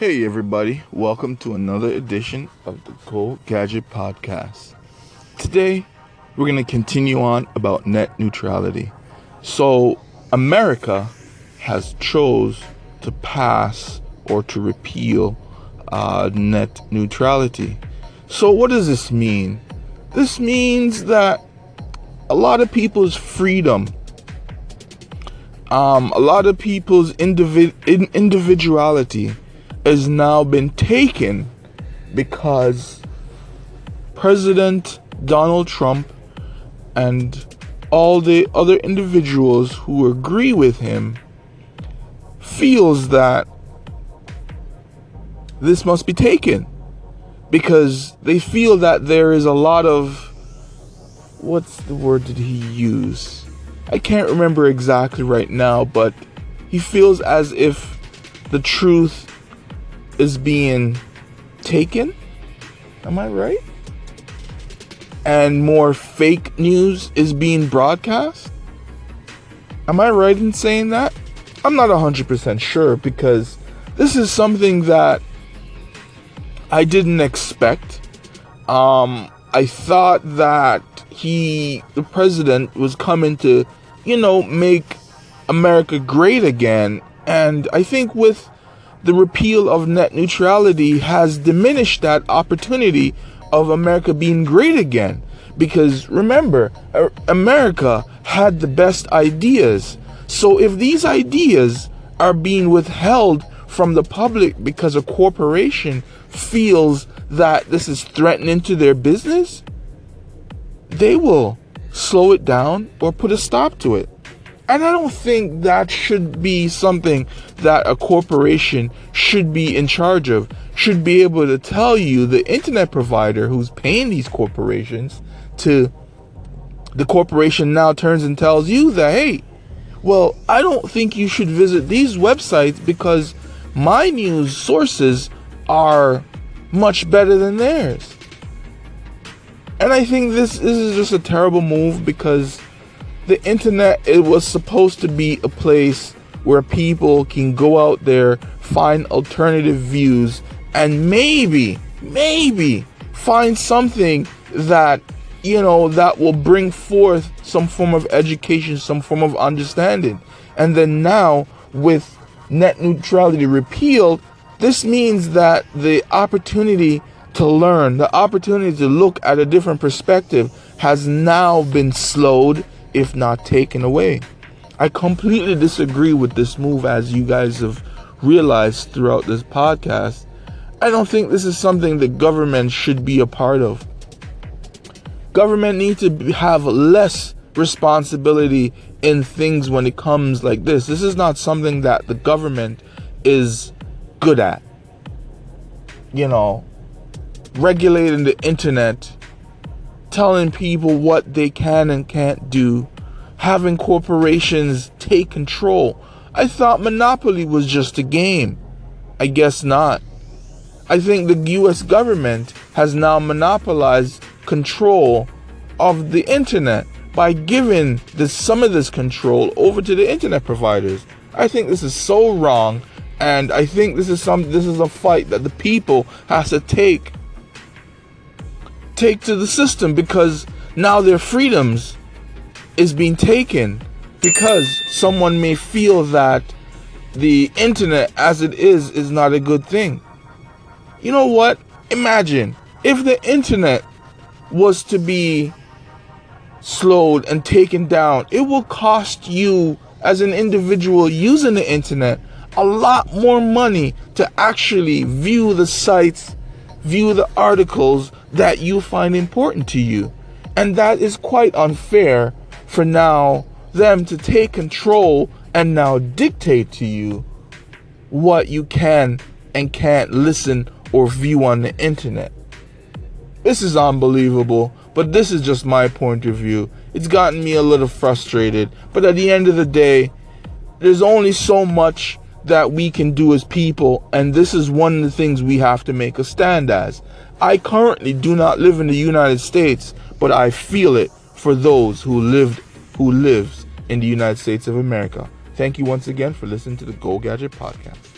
Hey, everybody, welcome to another edition of the Go Gadget Podcast. Today, we're going to continue on about net neutrality. So, America has chose to pass or to repeal uh, net neutrality. So, what does this mean? This means that a lot of people's freedom, um, a lot of people's individ- individuality has now been taken because President Donald Trump and all the other individuals who agree with him feels that this must be taken because they feel that there is a lot of what's the word did he use? I can't remember exactly right now, but he feels as if the truth is being taken. Am I right? And more fake news is being broadcast? Am I right in saying that? I'm not 100% sure because this is something that I didn't expect. Um, I thought that he, the president, was coming to, you know, make America great again. And I think with the repeal of net neutrality has diminished that opportunity of America being great again. Because remember, America had the best ideas. So if these ideas are being withheld from the public because a corporation feels that this is threatening to their business, they will slow it down or put a stop to it. And I don't think that should be something that a corporation should be in charge of. Should be able to tell you the internet provider who's paying these corporations to the corporation now turns and tells you that, hey, well, I don't think you should visit these websites because my news sources are much better than theirs. And I think this, this is just a terrible move because the internet it was supposed to be a place where people can go out there, find alternative views, and maybe, maybe find something that you know that will bring forth some form of education, some form of understanding. And then now with net neutrality repealed, this means that the opportunity to learn, the opportunity to look at a different perspective has now been slowed if not taken away. I completely disagree with this move, as you guys have realized throughout this podcast. I don't think this is something the government should be a part of. Government needs to have less responsibility in things when it comes like this. This is not something that the government is good at. You know, regulating the internet telling people what they can and can't do, having corporations take control. I thought Monopoly was just a game. I guess not. I think the US government has now monopolized control of the internet by giving this, some of this control over to the internet providers. I think this is so wrong and I think this is some this is a fight that the people has to take take to the system because now their freedoms is being taken because someone may feel that the internet as it is is not a good thing. You know what? Imagine if the internet was to be slowed and taken down, it will cost you as an individual using the internet a lot more money to actually view the sites, view the articles that you find important to you. And that is quite unfair for now them to take control and now dictate to you what you can and can't listen or view on the internet. This is unbelievable, but this is just my point of view. It's gotten me a little frustrated, but at the end of the day, there's only so much that we can do as people, and this is one of the things we have to make a stand as. I currently do not live in the United States, but I feel it for those who lived who lives in the United States of America. Thank you once again for listening to the Go Gadget podcast.